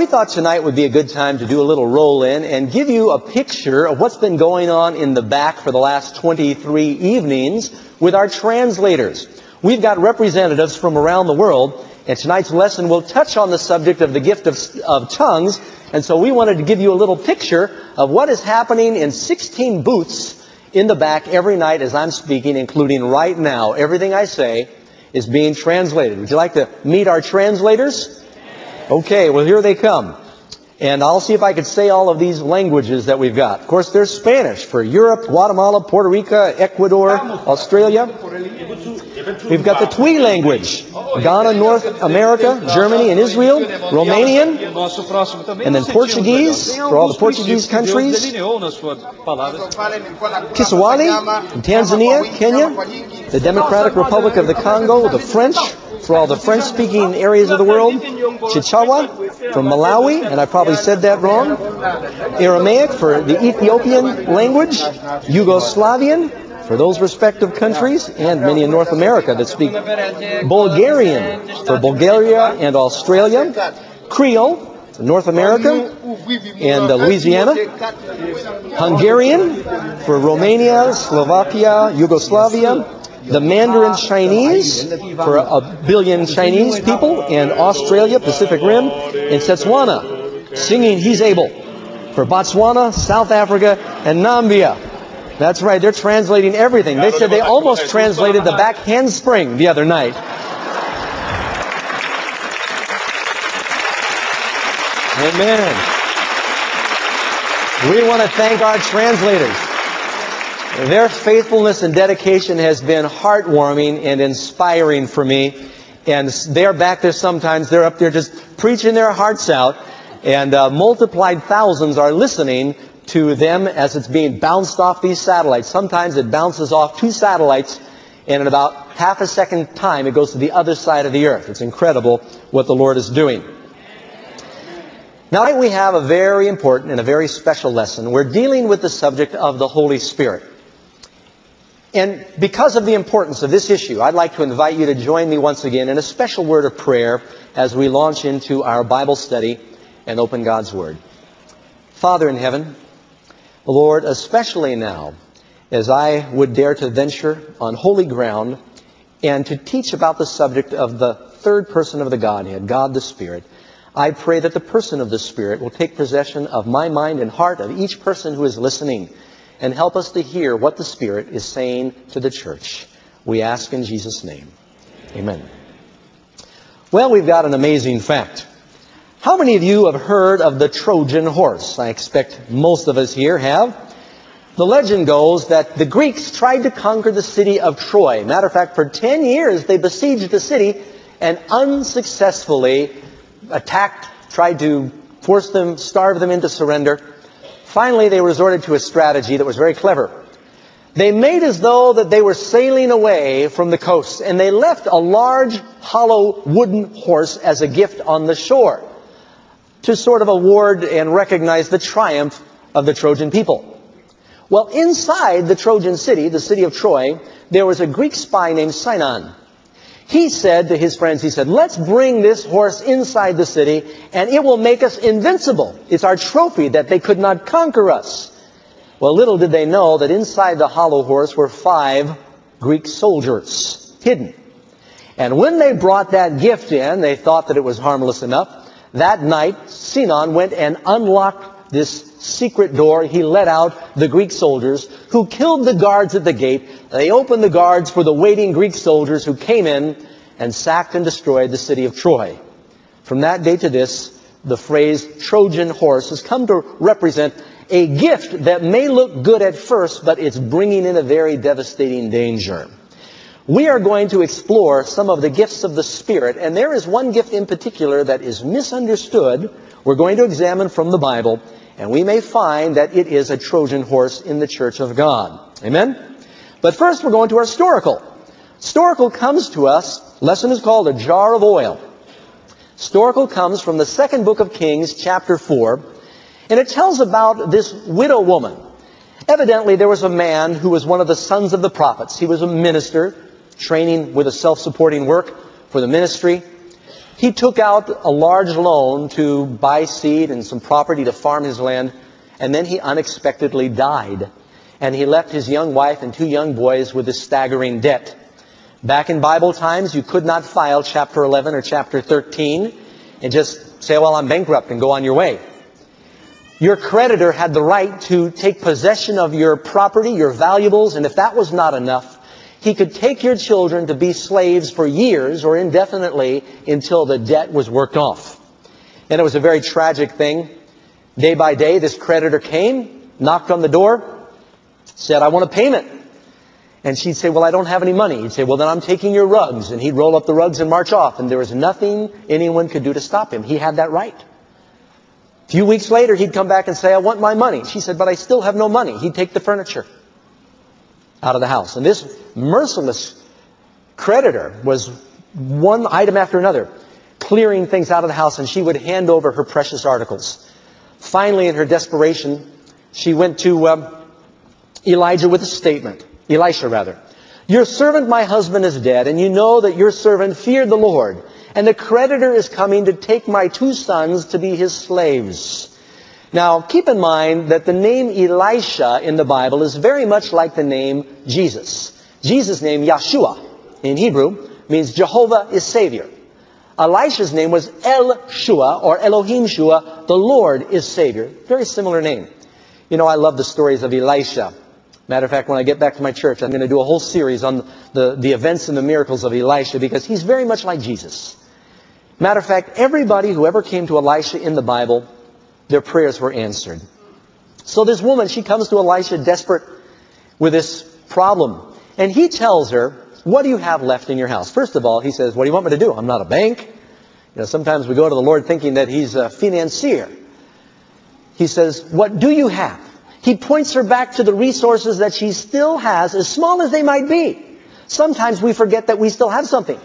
We thought tonight would be a good time to do a little roll in and give you a picture of what's been going on in the back for the last 23 evenings with our translators. We've got representatives from around the world, and tonight's lesson will touch on the subject of the gift of, of tongues. And so we wanted to give you a little picture of what is happening in 16 booths in the back every night as I'm speaking, including right now. Everything I say is being translated. Would you like to meet our translators? Okay, well here they come. And I'll see if I can say all of these languages that we've got. Of course, there's Spanish for Europe, Guatemala, Puerto Rico, Ecuador, Australia. We've got the Twi language. Ghana, North America, Germany, and Israel. Romanian. And then Portuguese for all the Portuguese countries. Kiswahili Tanzania, Kenya. The Democratic Republic of the Congo, the French, for all the French-speaking areas of the world, Chichewa from Malawi, and I probably said that wrong, Amharic for the Ethiopian language, Yugoslavian for those respective countries, and many in North America that speak Bulgarian for Bulgaria and Australia, Creole for North America and uh, Louisiana, Hungarian for Romania, Slovakia, Yugoslavia, the Mandarin Chinese for a billion Chinese people in Australia, Pacific Rim, and Setswana, singing He's Able for Botswana, South Africa, and Namibia. That's right, they're translating everything. They said they almost translated the back handspring the other night. Amen. We want to thank our translators. Their faithfulness and dedication has been heartwarming and inspiring for me. And they're back there sometimes. They're up there just preaching their hearts out. And uh, multiplied thousands are listening to them as it's being bounced off these satellites. Sometimes it bounces off two satellites, and in about half a second time, it goes to the other side of the earth. It's incredible what the Lord is doing. Now we have a very important and a very special lesson. We're dealing with the subject of the Holy Spirit. And because of the importance of this issue, I'd like to invite you to join me once again in a special word of prayer as we launch into our Bible study and open God's Word. Father in heaven, Lord, especially now, as I would dare to venture on holy ground and to teach about the subject of the third person of the Godhead, God the Spirit, I pray that the person of the Spirit will take possession of my mind and heart of each person who is listening and help us to hear what the Spirit is saying to the church. We ask in Jesus' name. Amen. Well, we've got an amazing fact. How many of you have heard of the Trojan horse? I expect most of us here have. The legend goes that the Greeks tried to conquer the city of Troy. Matter of fact, for 10 years they besieged the city and unsuccessfully attacked, tried to force them, starve them into surrender. Finally, they resorted to a strategy that was very clever. They made as though that they were sailing away from the coast, and they left a large, hollow wooden horse as a gift on the shore to sort of award and recognize the triumph of the Trojan people. Well, inside the Trojan city, the city of Troy, there was a Greek spy named Sinon. He said to his friends, he said, let's bring this horse inside the city and it will make us invincible. It's our trophy that they could not conquer us. Well, little did they know that inside the hollow horse were five Greek soldiers hidden. And when they brought that gift in, they thought that it was harmless enough. That night, Sinon went and unlocked this secret door. He let out the Greek soldiers who killed the guards at the gate. They opened the guards for the waiting Greek soldiers who came in and sacked and destroyed the city of Troy. From that day to this, the phrase Trojan horse has come to represent a gift that may look good at first, but it's bringing in a very devastating danger. We are going to explore some of the gifts of the Spirit, and there is one gift in particular that is misunderstood. We're going to examine from the Bible, and we may find that it is a Trojan horse in the church of God. Amen? But first we're going to our storacles. Storacles comes to us, lesson is called a jar of oil. Storacles comes from the second book of Kings, chapter 4, and it tells about this widow woman. Evidently, there was a man who was one of the sons of the prophets. He was a minister, training with a self-supporting work for the ministry. He took out a large loan to buy seed and some property to farm his land, and then he unexpectedly died. And he left his young wife and two young boys with a staggering debt. Back in Bible times, you could not file chapter 11 or chapter 13 and just say, well, I'm bankrupt and go on your way. Your creditor had the right to take possession of your property, your valuables, and if that was not enough, he could take your children to be slaves for years or indefinitely until the debt was worked off. And it was a very tragic thing. Day by day, this creditor came, knocked on the door, said, I want a payment. And she'd say, well, I don't have any money. He'd say, well, then I'm taking your rugs. And he'd roll up the rugs and march off. And there was nothing anyone could do to stop him. He had that right. A few weeks later, he'd come back and say, I want my money. She said, but I still have no money. He'd take the furniture out of the house. And this merciless creditor was one item after another, clearing things out of the house, and she would hand over her precious articles. Finally, in her desperation, she went to um, Elijah with a statement. Elisha, rather. Your servant, my husband, is dead, and you know that your servant feared the Lord, and the creditor is coming to take my two sons to be his slaves. Now, keep in mind that the name Elisha in the Bible is very much like the name Jesus. Jesus' name, Yeshua, in Hebrew, means Jehovah is Savior. Elisha's name was El Shua, or Elohim Shua, the Lord is Savior. Very similar name. You know, I love the stories of Elisha. Matter of fact, when I get back to my church, I'm going to do a whole series on the, the events and the miracles of Elisha because he's very much like Jesus. Matter of fact, everybody who ever came to Elisha in the Bible their prayers were answered. So this woman, she comes to Elisha desperate with this problem. And he tells her, what do you have left in your house? First of all, he says, what do you want me to do? I'm not a bank. You know, sometimes we go to the Lord thinking that he's a financier. He says, what do you have? He points her back to the resources that she still has, as small as they might be. Sometimes we forget that we still have something.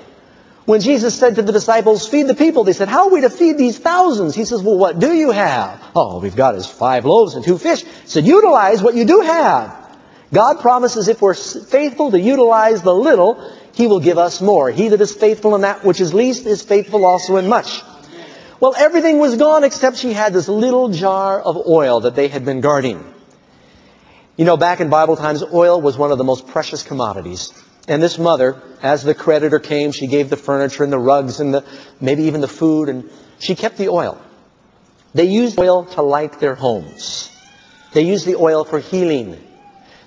When Jesus said to the disciples, feed the people, they said, how are we to feed these thousands? He says, well, what do you have? Oh, we've got is five loaves and two fish. He said, utilize what you do have. God promises if we're faithful to utilize the little, He will give us more. He that is faithful in that which is least is faithful also in much. Well, everything was gone except she had this little jar of oil that they had been guarding. You know, back in Bible times, oil was one of the most precious commodities. And this mother, as the creditor came, she gave the furniture and the rugs and the, maybe even the food, and she kept the oil. They used oil to light their homes. They used the oil for healing.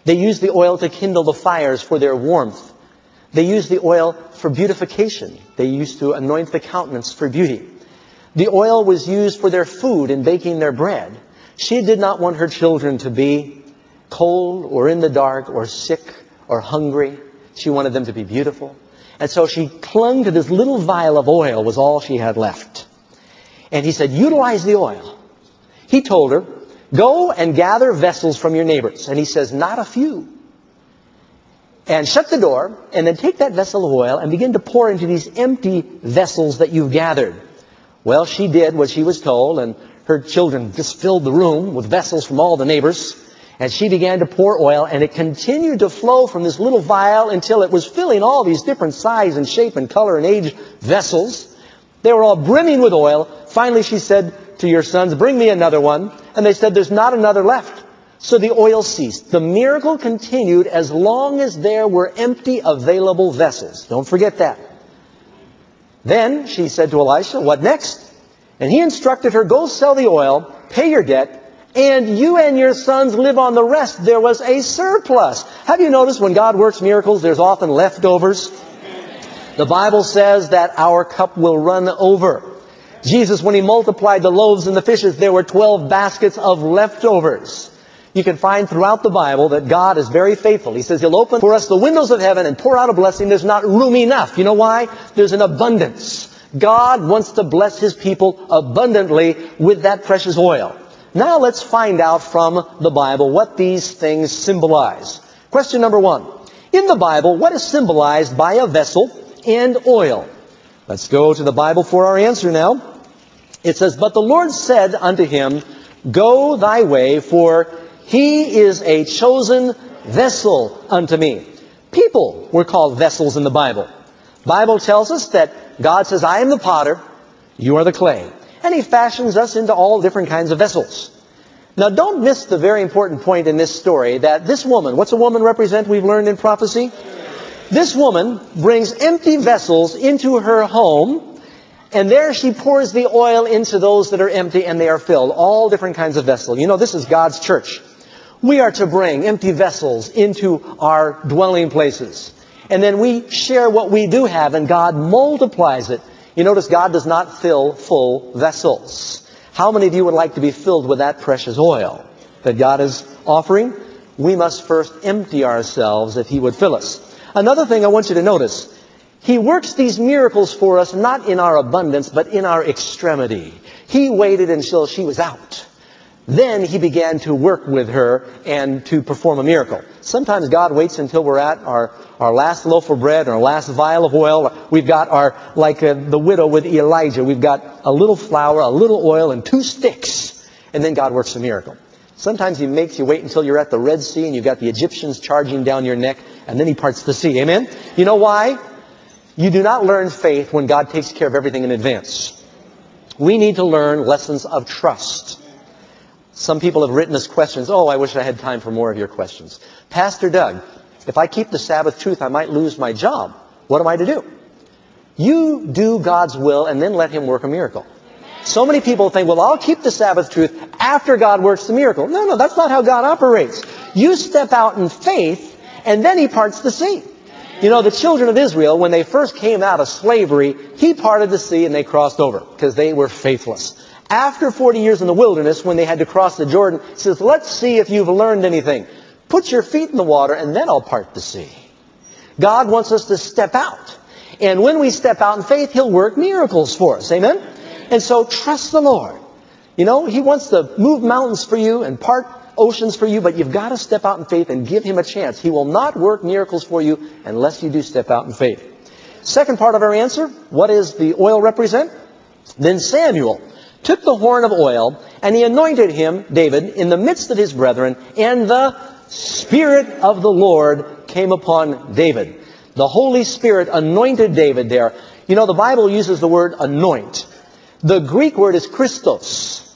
They used the oil to kindle the fires for their warmth. They used the oil for beautification. They used to anoint the countenance for beauty. The oil was used for their food and baking their bread. She did not want her children to be cold or in the dark or sick or hungry. She wanted them to be beautiful. And so she clung to this little vial of oil was all she had left. And he said, utilize the oil. He told her, go and gather vessels from your neighbors. And he says, not a few. And shut the door, and then take that vessel of oil and begin to pour into these empty vessels that you've gathered. Well, she did what she was told, and her children just filled the room with vessels from all the neighbors. And she began to pour oil, and it continued to flow from this little vial until it was filling all these different size and shape and color and age vessels. They were all brimming with oil. Finally, she said to your sons, bring me another one. And they said, there's not another left. So the oil ceased. The miracle continued as long as there were empty available vessels. Don't forget that. Then she said to Elisha, what next? And he instructed her, go sell the oil, pay your debt, and you and your sons live on the rest. There was a surplus. Have you noticed when God works miracles, there's often leftovers? The Bible says that our cup will run over. Jesus, when he multiplied the loaves and the fishes, there were 12 baskets of leftovers. You can find throughout the Bible that God is very faithful. He says He'll open for us the windows of heaven and pour out a blessing. There's not room enough. You know why? There's an abundance. God wants to bless His people abundantly with that precious oil. Now let's find out from the Bible what these things symbolize. Question number one. In the Bible, what is symbolized by a vessel and oil? Let's go to the Bible for our answer now. It says, But the Lord said unto him, Go thy way, for he is a chosen vessel unto me. People were called vessels in the Bible. Bible tells us that God says, I am the potter, You are the clay. And he fashions us into all different kinds of vessels. Now don't miss the very important point in this story that this woman, what's a woman represent we've learned in prophecy? This woman brings empty vessels into her home and there she pours the oil into those that are empty and they are filled. All different kinds of vessels. You know, this is God's church. We are to bring empty vessels into our dwelling places. And then we share what we do have and God multiplies it. You notice God does not fill full vessels. How many of you would like to be filled with that precious oil that God is offering? We must first empty ourselves if He would fill us. Another thing I want you to notice. He works these miracles for us not in our abundance, but in our extremity. He waited until she was out. Then he began to work with her and to perform a miracle. Sometimes God waits until we're at our, our last loaf of bread, our last vial of oil. We've got our, like uh, the widow with Elijah, we've got a little flour, a little oil, and two sticks. And then God works a miracle. Sometimes he makes you wait until you're at the Red Sea and you've got the Egyptians charging down your neck, and then he parts the sea. Amen? You know why? You do not learn faith when God takes care of everything in advance. We need to learn lessons of trust. Some people have written us questions. Oh, I wish I had time for more of your questions. Pastor Doug, if I keep the Sabbath truth, I might lose my job. What am I to do? You do God's will and then let Him work a miracle. So many people think, well, I'll keep the Sabbath truth after God works the miracle. No, no, that's not how God operates. You step out in faith and then He parts the sea. You know, the children of Israel, when they first came out of slavery, He parted the sea and they crossed over because they were faithless. After 40 years in the wilderness, when they had to cross the Jordan, says, let's see if you've learned anything. Put your feet in the water and then I'll part the sea. God wants us to step out. And when we step out in faith, He'll work miracles for us. Amen? And so trust the Lord. You know, He wants to move mountains for you and part oceans for you, but you've got to step out in faith and give Him a chance. He will not work miracles for you unless you do step out in faith. Second part of our answer, what does the oil represent? Then Samuel took the horn of oil, and he anointed him, David, in the midst of his brethren, and the Spirit of the Lord came upon David. The Holy Spirit anointed David there. You know, the Bible uses the word anoint. The Greek word is Christos.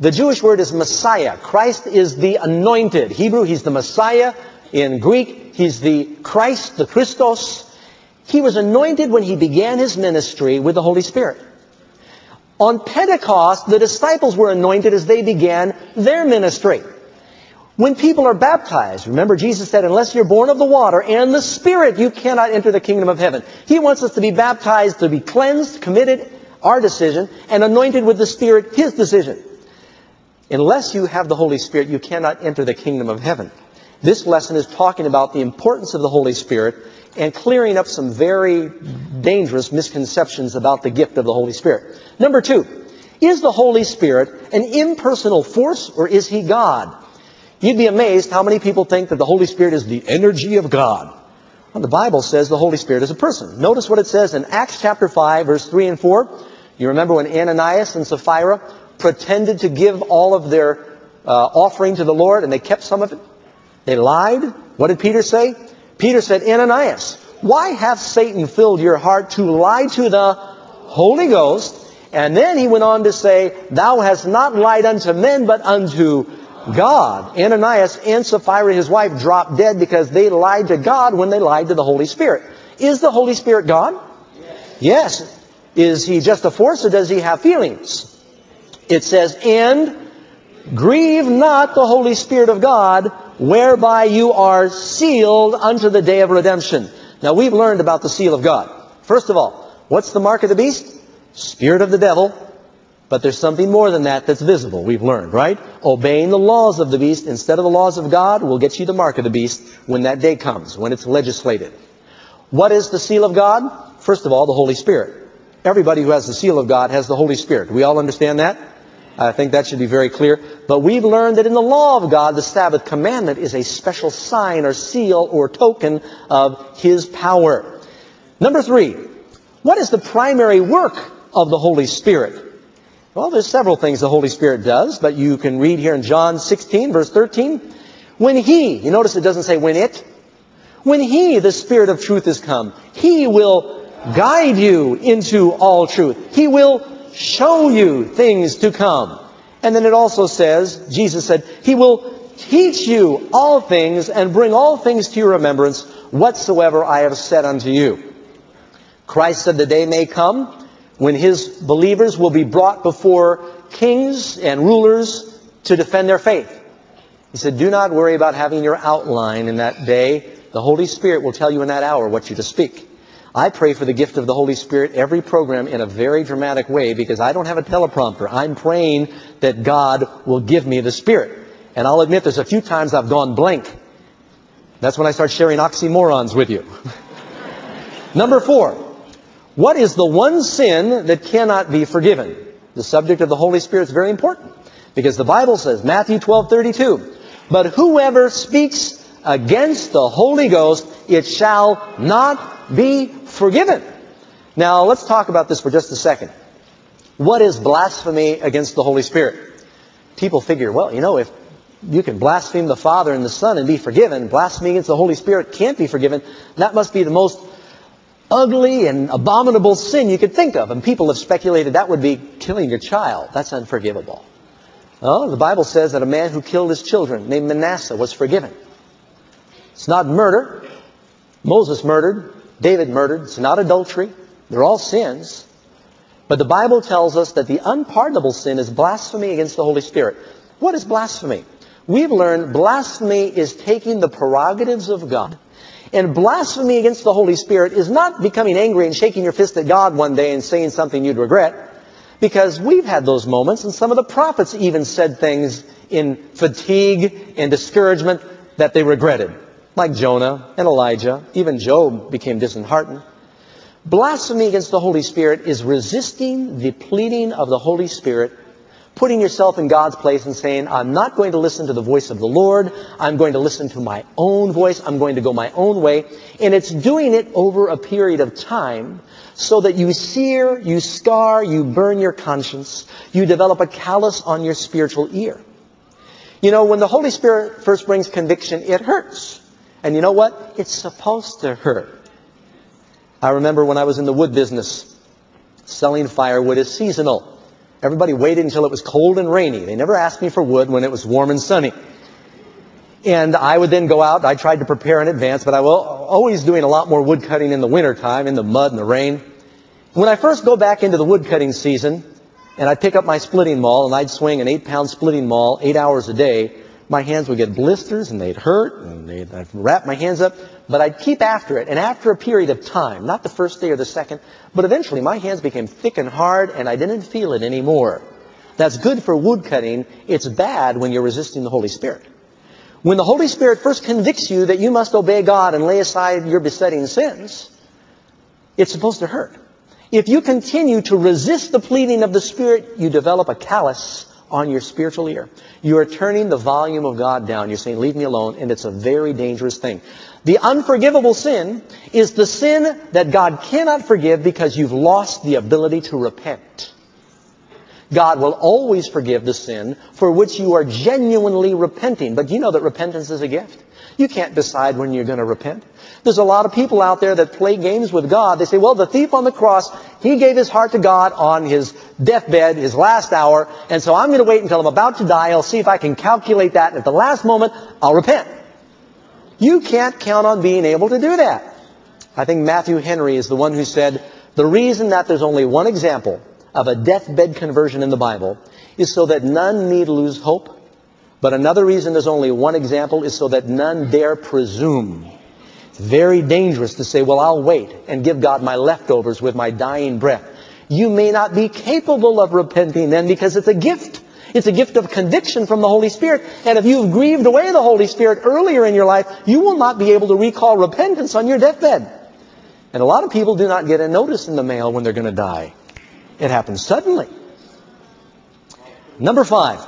The Jewish word is Messiah. Christ is the anointed. Hebrew, he's the Messiah. In Greek, he's the Christ, the Christos. He was anointed when he began his ministry with the Holy Spirit. On Pentecost, the disciples were anointed as they began their ministry. When people are baptized, remember Jesus said, unless you're born of the water and the Spirit, you cannot enter the kingdom of heaven. He wants us to be baptized, to be cleansed, committed, our decision, and anointed with the Spirit, His decision. Unless you have the Holy Spirit, you cannot enter the kingdom of heaven. This lesson is talking about the importance of the Holy Spirit and clearing up some very dangerous misconceptions about the gift of the Holy Spirit. Number two, is the Holy Spirit an impersonal force or is he God? You'd be amazed how many people think that the Holy Spirit is the energy of God. Well, the Bible says the Holy Spirit is a person. Notice what it says in Acts chapter 5, verse 3 and 4. You remember when Ananias and Sapphira pretended to give all of their uh, offering to the Lord and they kept some of it? They lied. What did Peter say? Peter said, Ananias, why hath Satan filled your heart to lie to the Holy Ghost? And then he went on to say, Thou hast not lied unto men, but unto God. Ananias and Sapphira, his wife, dropped dead because they lied to God when they lied to the Holy Spirit. Is the Holy Spirit God? Yes. Is he just a force or does he have feelings? It says, And grieve not the Holy Spirit of God, whereby you are sealed unto the day of redemption. Now we've learned about the seal of God. First of all, what's the mark of the beast? Spirit of the devil. But there's something more than that that's visible, we've learned, right? Obeying the laws of the beast instead of the laws of God will get you the mark of the beast when that day comes, when it's legislated. What is the seal of God? First of all, the Holy Spirit. Everybody who has the seal of God has the Holy Spirit. Do We all understand that? I think that should be very clear. But we've learned that in the law of God, the Sabbath commandment is a special sign or seal or token of His power. Number three, what is the primary work of the Holy Spirit? Well, there's several things the Holy Spirit does, but you can read here in John 16, verse 13. When He, you notice it doesn't say when it, when He, the Spirit of truth, is come, He will guide you into all truth. He will show you things to come. And then it also says, Jesus said, He will teach you all things and bring all things to your remembrance whatsoever I have said unto you. Christ said the day may come when His believers will be brought before kings and rulers to defend their faith. He said, do not worry about having your outline in that day. The Holy Spirit will tell you in that hour what you to speak. I pray for the gift of the Holy Spirit every program in a very dramatic way because I don't have a teleprompter. I'm praying that God will give me the Spirit. And I'll admit there's a few times I've gone blank. That's when I start sharing oxymorons with you. Number four, what is the one sin that cannot be forgiven? The subject of the Holy Spirit is very important because the Bible says, Matthew 12, 32, but whoever speaks against the Holy Ghost, it shall not be forgiven. Now, let's talk about this for just a second. What is blasphemy against the Holy Spirit? People figure, well, you know, if you can blaspheme the Father and the Son and be forgiven, blasphemy against the Holy Spirit can't be forgiven. That must be the most ugly and abominable sin you could think of. And people have speculated that would be killing your child. That's unforgivable. Oh, the Bible says that a man who killed his children named Manasseh was forgiven. It's not murder. Moses murdered. David murdered. It's not adultery. They're all sins. But the Bible tells us that the unpardonable sin is blasphemy against the Holy Spirit. What is blasphemy? We've learned blasphemy is taking the prerogatives of God. And blasphemy against the Holy Spirit is not becoming angry and shaking your fist at God one day and saying something you'd regret. Because we've had those moments, and some of the prophets even said things in fatigue and discouragement that they regretted, like Jonah and Elijah. Even Job became disheartened. Blasphemy against the Holy Spirit is resisting the pleading of the Holy Spirit, putting yourself in God's place and saying, I'm not going to listen to the voice of the Lord. I'm going to listen to my own voice. I'm going to go my own way. And it's doing it over a period of time so that you sear, you scar, you burn your conscience, you develop a callus on your spiritual ear. You know, when the Holy Spirit first brings conviction, it hurts. And you know what? It's supposed to hurt. I remember when I was in the wood business, selling firewood is seasonal. Everybody waited until it was cold and rainy. They never asked me for wood when it was warm and sunny. And I would then go out. I tried to prepare in advance, but I was always doing a lot more wood cutting in the wintertime, in the mud and the rain. When I first go back into the wood cutting season, and I'd pick up my splitting maul, and I'd swing an eight-pound splitting maul eight hours a day, my hands would get blisters, and they'd hurt, and they'd, I'd wrap my hands up, but I'd keep after it. And after a period of time, not the first day or the second, but eventually my hands became thick and hard, and I didn't feel it anymore. That's good for wood cutting. It's bad when you're resisting the Holy Spirit. When the Holy Spirit first convicts you that you must obey God and lay aside your besetting sins, it's supposed to hurt. If you continue to resist the pleading of the Spirit, you develop a callus on your spiritual ear. You are turning the volume of God down. You're saying, leave me alone, and it's a very dangerous thing. The unforgivable sin is the sin that God cannot forgive because you've lost the ability to repent. God will always forgive the sin for which you are genuinely repenting. But you know that repentance is a gift. You can't decide when you're going to repent. There's a lot of people out there that play games with God. They say, well, the thief on the cross, he gave his heart to God on his deathbed, his last hour, and so I'm going to wait until I'm about to die. I'll see if I can calculate that, and at the last moment, I'll repent. You can't count on being able to do that. I think Matthew Henry is the one who said, the reason that there's only one example of a deathbed conversion in the Bible is so that none need lose hope. But another reason there's only one example is so that none dare presume. It's very dangerous to say, well, I'll wait and give God my leftovers with my dying breath. You may not be capable of repenting then because it's a gift. It's a gift of conviction from the Holy Spirit. And if you've grieved away the Holy Spirit earlier in your life, you will not be able to recall repentance on your deathbed. And a lot of people do not get a notice in the mail when they're going to die. It happens suddenly. Number five,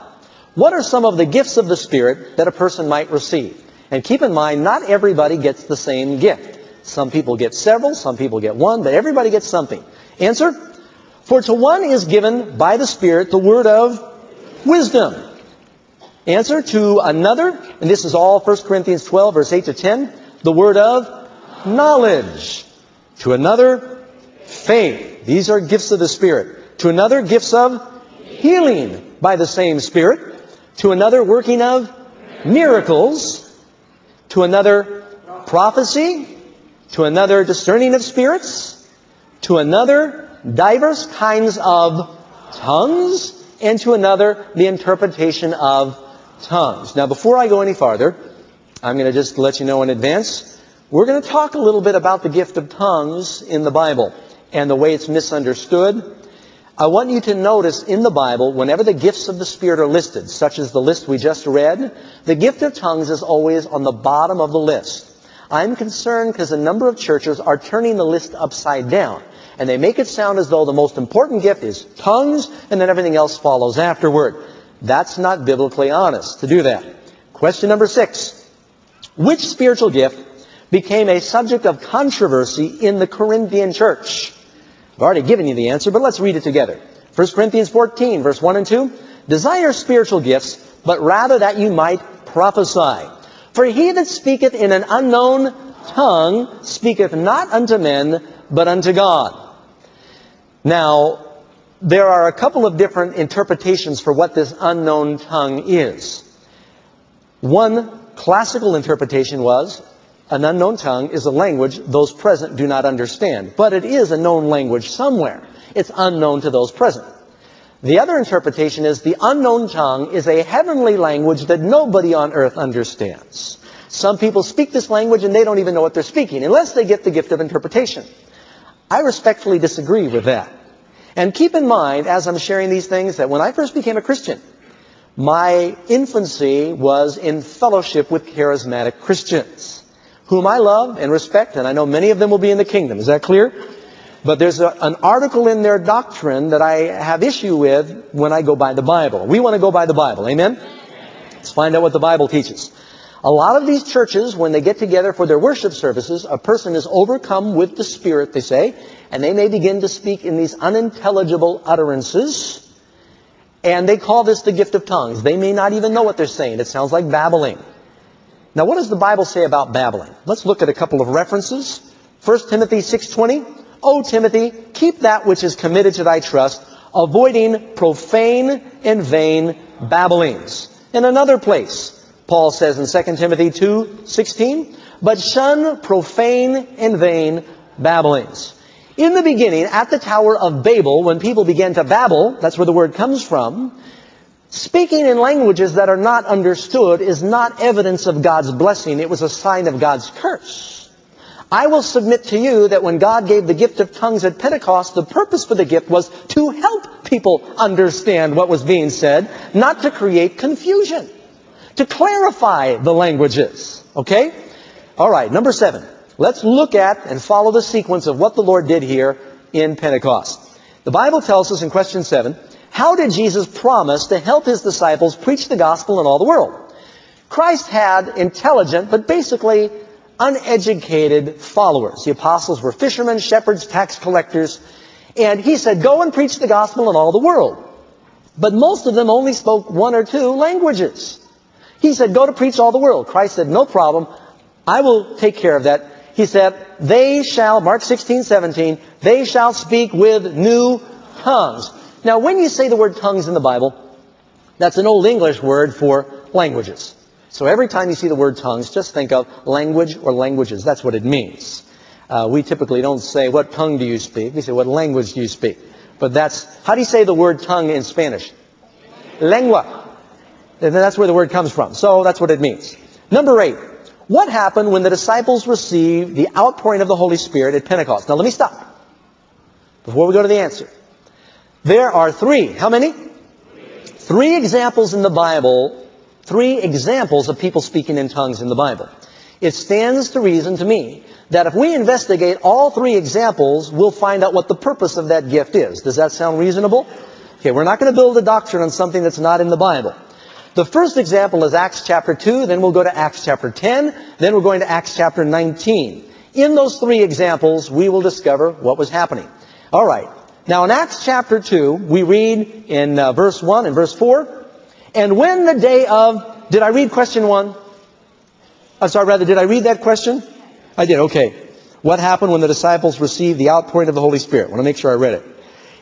what are some of the gifts of the Spirit that a person might receive? And keep in mind, not everybody gets the same gift. Some people get several, some people get one, but everybody gets something. Answer? For to one is given by the Spirit the word of wisdom. Answer to another, and this is all 1 Corinthians 12, verse 8 to 10, the word of knowledge. To another, faith. These are gifts of the Spirit. To another, gifts of healing by the same Spirit. To another, working of miracles. To another, prophecy. To another, discerning of spirits. To another, diverse kinds of tongues. And to another, the interpretation of tongues. Now, before I go any farther, I'm going to just let you know in advance, we're going to talk a little bit about the gift of tongues in the Bible and the way it's misunderstood. I want you to notice in the Bible, whenever the gifts of the Spirit are listed, such as the list we just read, the gift of tongues is always on the bottom of the list. I'm concerned because a number of churches are turning the list upside down. And they make it sound as though the most important gift is tongues and then everything else follows afterward. That's not biblically honest to do that. Question number six. Which spiritual gift became a subject of controversy in the Corinthian church? I've already given you the answer, but let's read it together. 1 Corinthians 14, verse 1 and 2. Desire spiritual gifts, but rather that you might prophesy. For he that speaketh in an unknown tongue speaketh not unto men, but unto God. Now, there are a couple of different interpretations for what this unknown tongue is. One classical interpretation was an unknown tongue is a language those present do not understand, but it is a known language somewhere. It's unknown to those present. The other interpretation is the unknown tongue is a heavenly language that nobody on earth understands. Some people speak this language and they don't even know what they're speaking unless they get the gift of interpretation. I respectfully disagree with that. And keep in mind, as I'm sharing these things, that when I first became a Christian, my infancy was in fellowship with charismatic Christians, whom I love and respect, and I know many of them will be in the kingdom. Is that clear? But there's a, an article in their doctrine that I have issue with when I go by the Bible. We want to go by the Bible. Amen? Let's find out what the Bible teaches. A lot of these churches, when they get together for their worship services, a person is overcome with the Spirit, they say, and they may begin to speak in these unintelligible utterances. And they call this the gift of tongues. They may not even know what they're saying. It sounds like babbling. Now, what does the Bible say about babbling? Let's look at a couple of references. 1 Timothy 6.20. O Timothy, keep that which is committed to thy trust, avoiding profane and vain babblings. In another place, Paul says in 2 Timothy 2:16, but shun profane and vain babblings. In the beginning, at the Tower of Babel, when people began to babble, that's where the word comes from, speaking in languages that are not understood is not evidence of God's blessing. It was a sign of God's curse. I will submit to you that when God gave the gift of tongues at Pentecost, the purpose for the gift was to help people understand what was being said, not to create confusion to clarify the languages. Okay? All right, number seven. Let's look at and follow the sequence of what the Lord did here in Pentecost. The Bible tells us in question seven, how did Jesus promise to help his disciples preach the gospel in all the world? Christ had intelligent, but basically uneducated followers. The apostles were fishermen, shepherds, tax collectors, and he said, go and preach the gospel in all the world. But most of them only spoke one or two languages. He said, go to preach all the world. Christ said, no problem. I will take care of that. He said, they shall, Mark 16, 17, they shall speak with new tongues. Now, when you say the word tongues in the Bible, that's an old English word for languages. So every time you see the word tongues, just think of language or languages. That's what it means. Uh, we typically don't say, what tongue do you speak? We say, what language do you speak? But that's, how do you say the word tongue in Spanish? Lengua. And that's where the word comes from. So that's what it means. Number eight. What happened when the disciples received the outpouring of the Holy Spirit at Pentecost? Now let me stop. Before we go to the answer. There are three. How many? Three examples in the Bible. Three examples of people speaking in tongues in the Bible. It stands to reason to me that if we investigate all three examples, we'll find out what the purpose of that gift is. Does that sound reasonable? Okay, we're not going to build a doctrine on something that's not in the Bible. The first example is Acts chapter 2, then we'll go to Acts chapter 10, then we're going to Acts chapter 19. In those three examples, we will discover what was happening. All right. Now in Acts chapter 2, we read in uh, verse 1 and verse 4, and when the day of, did I read question 1? I'm sorry, rather, did I read that question? I did, okay. What happened when the disciples received the outpouring of the Holy Spirit? I want to make sure I read it.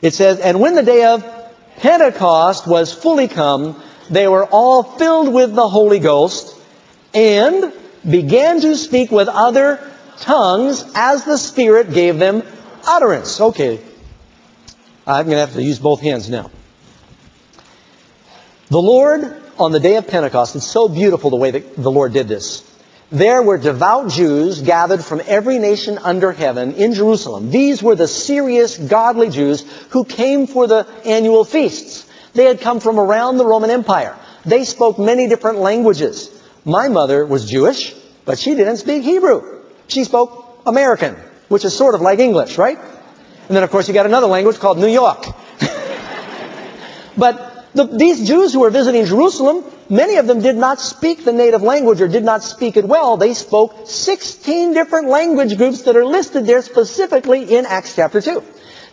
It says, And when the day of Pentecost was fully come, they were all filled with the Holy Ghost and began to speak with other tongues as the Spirit gave them utterance. Okay. I'm going to have to use both hands now. The Lord, on the day of Pentecost, it's so beautiful the way that the Lord did this. There were devout Jews gathered from every nation under heaven in Jerusalem. These were the serious, godly Jews who came for the annual feasts. They had come from around the Roman Empire. They spoke many different languages. My mother was Jewish, but she didn't speak Hebrew. She spoke American, which is sort of like English, right? And then, of course, you got another language called New York. but the, these Jews who were visiting Jerusalem, many of them did not speak the native language or did not speak it well. They spoke 16 different language groups that are listed there specifically in Acts chapter 2.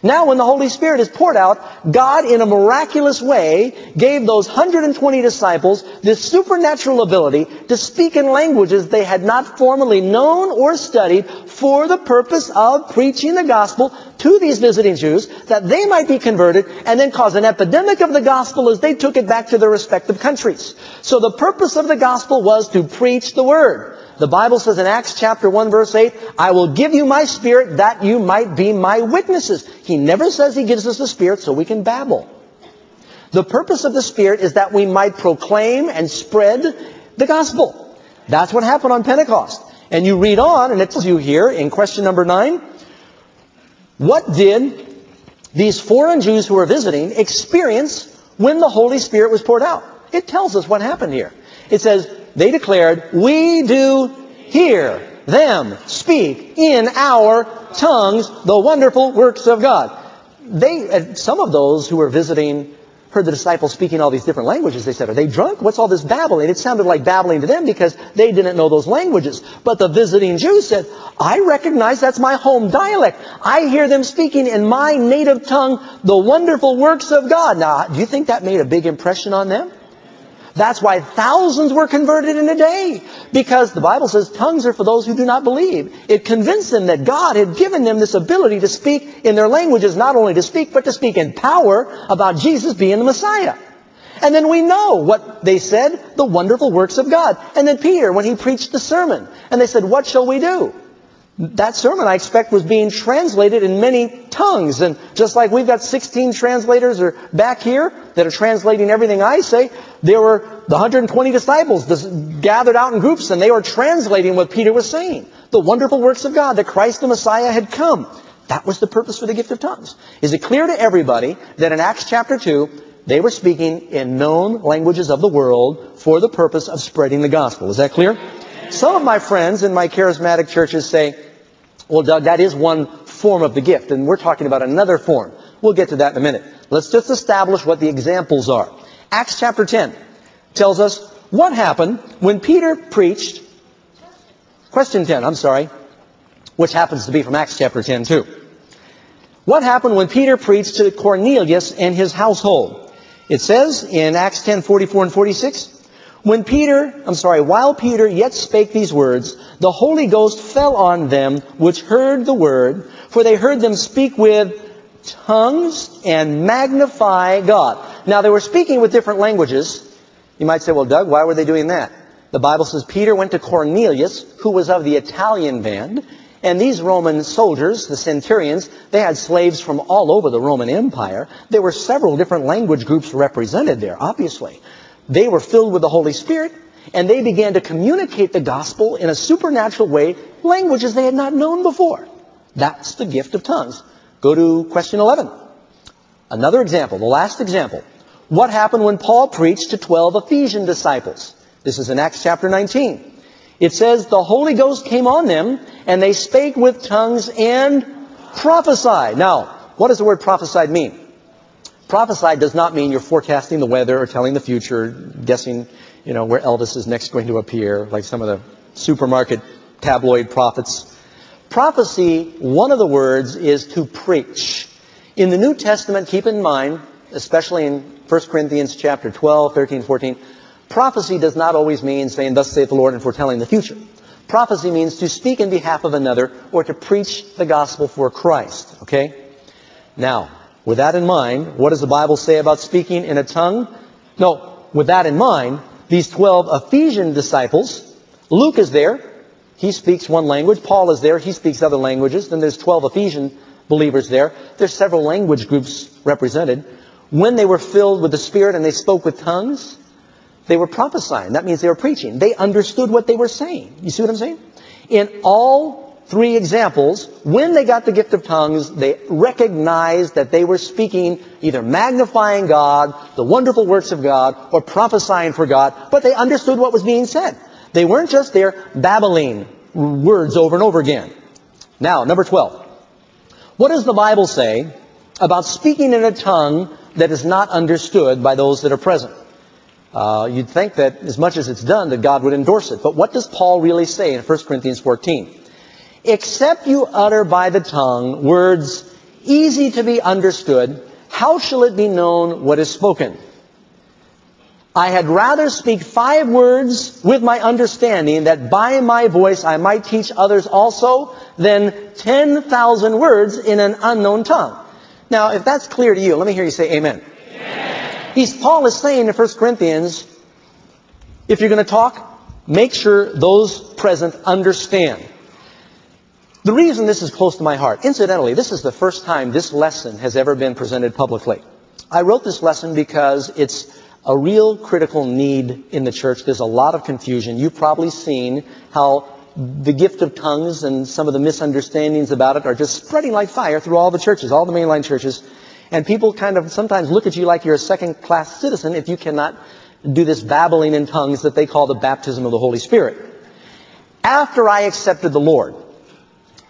Now when the Holy Spirit is poured out, God in a miraculous way gave those 120 disciples this supernatural ability to speak in languages they had not formerly known or studied for the purpose of preaching the gospel to these visiting Jews that they might be converted and then cause an epidemic of the gospel as they took it back to their respective countries. So the purpose of the gospel was to preach the word. The Bible says in Acts chapter 1 verse 8, I will give you my spirit that you might be my witnesses. He never says he gives us the spirit so we can babble. The purpose of the spirit is that we might proclaim and spread the gospel. That's what happened on Pentecost. And you read on and it tells you here in question number 9, what did these foreign Jews who were visiting experience when the Holy Spirit was poured out? It tells us what happened here. It says, they declared, we do hear them speak in our tongues the wonderful works of God. They, some of those who were visiting heard the disciples speaking all these different languages. They said, are they drunk? What's all this babbling? It sounded like babbling to them because they didn't know those languages. But the visiting Jews said, I recognize that's my home dialect. I hear them speaking in my native tongue the wonderful works of God. Now, do you think that made a big impression on them? That's why thousands were converted in a day. Because the Bible says tongues are for those who do not believe. It convinced them that God had given them this ability to speak in their languages, not only to speak, but to speak in power about Jesus being the Messiah. And then we know what they said, the wonderful works of God. And then Peter, when he preached the sermon, and they said, what shall we do? That sermon, I expect, was being translated in many tongues. And just like we've got 16 translators are back here that are translating everything I say, there were the 120 disciples gathered out in groups and they were translating what Peter was saying. The wonderful works of God, that Christ the Messiah had come. That was the purpose for the gift of tongues. Is it clear to everybody that in Acts chapter 2, they were speaking in known languages of the world for the purpose of spreading the gospel? Is that clear? Some of my friends in my charismatic churches say, well, Doug, that is one form of the gift, and we're talking about another form. We'll get to that in a minute. Let's just establish what the examples are. Acts chapter 10 tells us what happened when Peter preached. Question 10, I'm sorry, which happens to be from Acts chapter 10 too. What happened when Peter preached to Cornelius and his household? It says in Acts 10, 44 and 46, when Peter, I'm sorry, while Peter yet spake these words, the Holy Ghost fell on them which heard the word, for they heard them speak with tongues and magnify God. Now they were speaking with different languages. You might say, well, Doug, why were they doing that? The Bible says Peter went to Cornelius, who was of the Italian band, and these Roman soldiers, the centurions, they had slaves from all over the Roman Empire. There were several different language groups represented there, obviously. They were filled with the Holy Spirit, and they began to communicate the gospel in a supernatural way, languages they had not known before. That's the gift of tongues. Go to question 11. Another example, the last example. What happened when Paul preached to 12 Ephesian disciples? This is in Acts chapter 19. It says, the Holy Ghost came on them, and they spake with tongues and prophesied. Now, what does the word prophesied mean? Prophesied does not mean you're forecasting the weather or telling the future, guessing, you know, where Elvis is next going to appear, like some of the supermarket tabloid prophets. Prophecy, one of the words is to preach. In the New Testament, keep in mind, especially in 1 Corinthians chapter 12, 13, 14, prophecy does not always mean saying, thus saith the Lord and foretelling the future. Prophecy means to speak in behalf of another or to preach the gospel for Christ. Okay? Now, With that in mind, what does the Bible say about speaking in a tongue? No, with that in mind, these 12 Ephesian disciples, Luke is there. He speaks one language. Paul is there. He speaks other languages. Then there's 12 Ephesian believers there. There's several language groups represented. When they were filled with the Spirit and they spoke with tongues, they were prophesying. That means they were preaching. They understood what they were saying. You see what I'm saying? In all three examples, when they got the gift of tongues, they recognized that they were speaking either magnifying God, the wonderful works of God, or prophesying for God, but they understood what was being said. They weren't just there babbling words over and over again. Now, number 12. What does the Bible say about speaking in a tongue that is not understood by those that are present? Uh, you'd think that as much as it's done, that God would endorse it. But what does Paul really say in 1 Corinthians 14? Except you utter by the tongue words easy to be understood, how shall it be known what is spoken? I had rather speak five words with my understanding that by my voice I might teach others also than 10,000 words in an unknown tongue. Now, if that's clear to you, let me hear you say amen. He's, Paul is saying in 1 Corinthians, if you're going to talk, make sure those present understand. The reason this is close to my heart, incidentally, this is the first time this lesson has ever been presented publicly. I wrote this lesson because it's a real critical need in the church. There's a lot of confusion. You've probably seen how the gift of tongues and some of the misunderstandings about it are just spreading like fire through all the churches, all the mainline churches. And people kind of sometimes look at you like you're a second class citizen if you cannot do this babbling in tongues that they call the baptism of the Holy Spirit. After I accepted the Lord,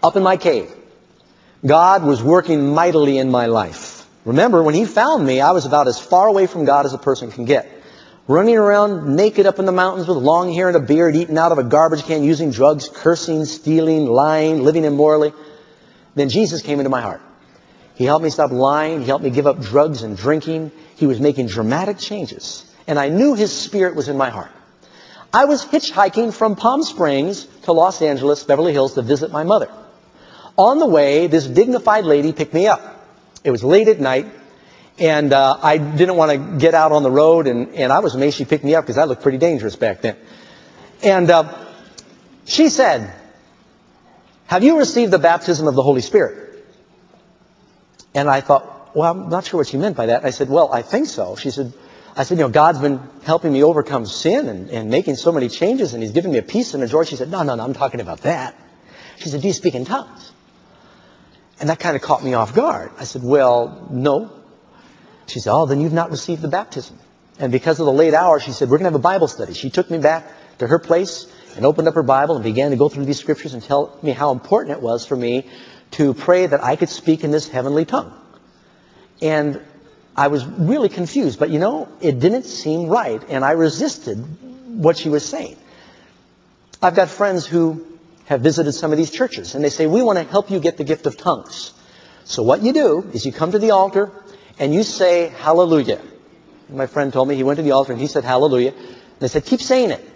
up in my cave, God was working mightily in my life. Remember, when He found me, I was about as far away from God as a person can get. Running around naked up in the mountains with long hair and a beard, eating out of a garbage can, using drugs, cursing, stealing, lying, living immorally. Then Jesus came into my heart. He helped me stop lying. He helped me give up drugs and drinking. He was making dramatic changes. And I knew His Spirit was in my heart. I was hitchhiking from Palm Springs to Los Angeles, Beverly Hills, to visit my mother. On the way, this dignified lady picked me up. It was late at night, and uh, I didn't want to get out on the road, and, and I was amazed she picked me up because I looked pretty dangerous back then. And uh, she said, have you received the baptism of the Holy Spirit? And I thought, well, I'm not sure what she meant by that. I said, well, I think so. She said, I said, you know, God's been helping me overcome sin and, and making so many changes, and He's given me a peace and a joy. She said, no, no, no, I'm talking about that. She said, do you speak in tongues? And that kind of caught me off guard. I said, well, no. She said, oh, then you've not received the baptism. And because of the late hour, she said, we're going to have a Bible study. She took me back to her place and opened up her Bible and began to go through these scriptures and tell me how important it was for me to pray that I could speak in this heavenly tongue. And I was really confused, but you know, it didn't seem right, and I resisted what she was saying. I've got friends who have visited some of these churches, and they say, we want to help you get the gift of tongues. So what you do is you come to the altar, and you say, hallelujah. My friend told me he went to the altar, and he said, hallelujah. And they said, keep saying it.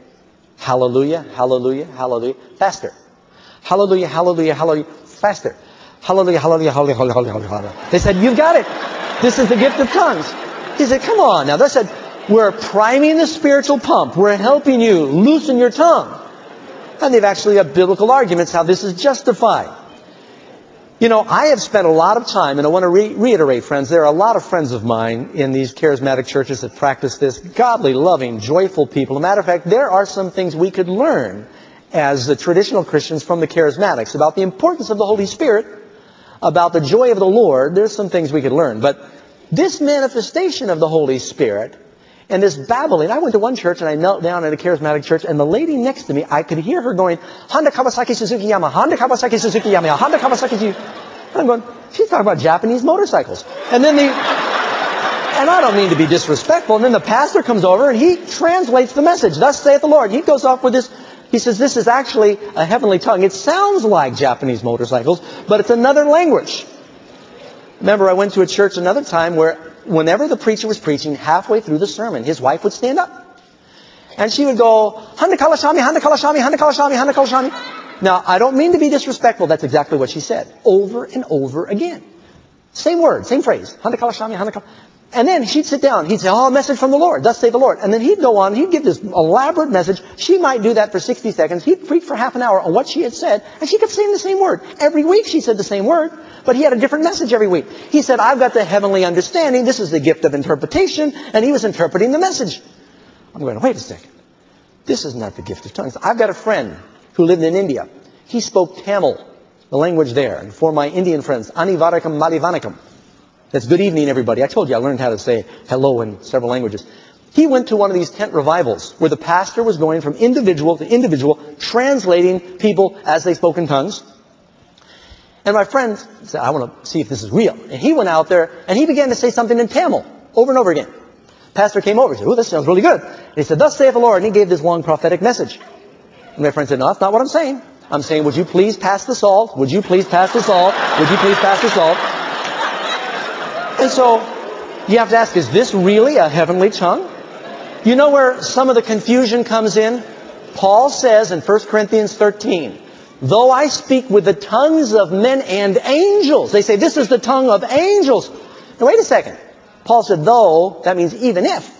Hallelujah, hallelujah, hallelujah. Faster. Hallelujah, hallelujah, hallelujah. Faster. Hallelujah, hallelujah, hallelujah, hallelujah, hallelujah. They said, you've got it. This is the gift of tongues. He said, come on. Now they said, we're priming the spiritual pump. We're helping you loosen your tongue. And they've actually got biblical arguments how this is justified. You know, I have spent a lot of time, and I want to re- reiterate, friends, there are a lot of friends of mine in these charismatic churches that practice this. Godly, loving, joyful people. As a matter of fact, there are some things we could learn as the traditional Christians from the charismatics about the importance of the Holy Spirit about the joy of the Lord, there's some things we could learn. But this manifestation of the Holy Spirit and this babbling, I went to one church and I knelt down at a charismatic church and the lady next to me, I could hear her going, Honda Kawasaki Suzuki Yamaha, Honda Kawasaki Suzuki Yamaha, Honda Kawasaki Suzuki. I'm going, she's talking about Japanese motorcycles. And then the, and I don't mean to be disrespectful, and then the pastor comes over and he translates the message. Thus saith the Lord. He goes off with this he says this is actually a heavenly tongue. It sounds like Japanese motorcycles, but it's another language. Remember, I went to a church another time where whenever the preacher was preaching, halfway through the sermon, his wife would stand up. And she would go, Handa Kalashami, Handa Kalashami, Handa Kalashami, Handa Kalashami. Now, I don't mean to be disrespectful. That's exactly what she said. Over and over again. Same word, same phrase. Hanakalashami, Hanakal. And then she'd sit down. He'd say, oh, a message from the Lord. Thus say the Lord. And then he'd go on. He'd give this elaborate message. She might do that for 60 seconds. He'd preach for half an hour on what she had said. And she kept saying the same word. Every week she said the same word. But he had a different message every week. He said, I've got the heavenly understanding. This is the gift of interpretation. And he was interpreting the message. I'm going, wait a second. This is not the gift of tongues. I've got a friend who lived in India. He spoke Tamil, the language there. And for my Indian friends, Anivarakam Malivanakam. That's good evening, everybody. I told you I learned how to say hello in several languages. He went to one of these tent revivals where the pastor was going from individual to individual, translating people as they spoke in tongues. And my friend said, I want to see if this is real. And he went out there and he began to say something in Tamil over and over again. Pastor came over and said, oh, this sounds really good. And he said, thus saith the Lord. And he gave this long prophetic message. And my friend said, no, that's not what I'm saying. I'm saying, would you please pass the salt? Would you please pass the salt? Would you please pass the salt? And so you have to ask, is this really a heavenly tongue? You know where some of the confusion comes in? Paul says in 1 Corinthians 13, though I speak with the tongues of men and angels, they say this is the tongue of angels. Now wait a second. Paul said, though, that means even if.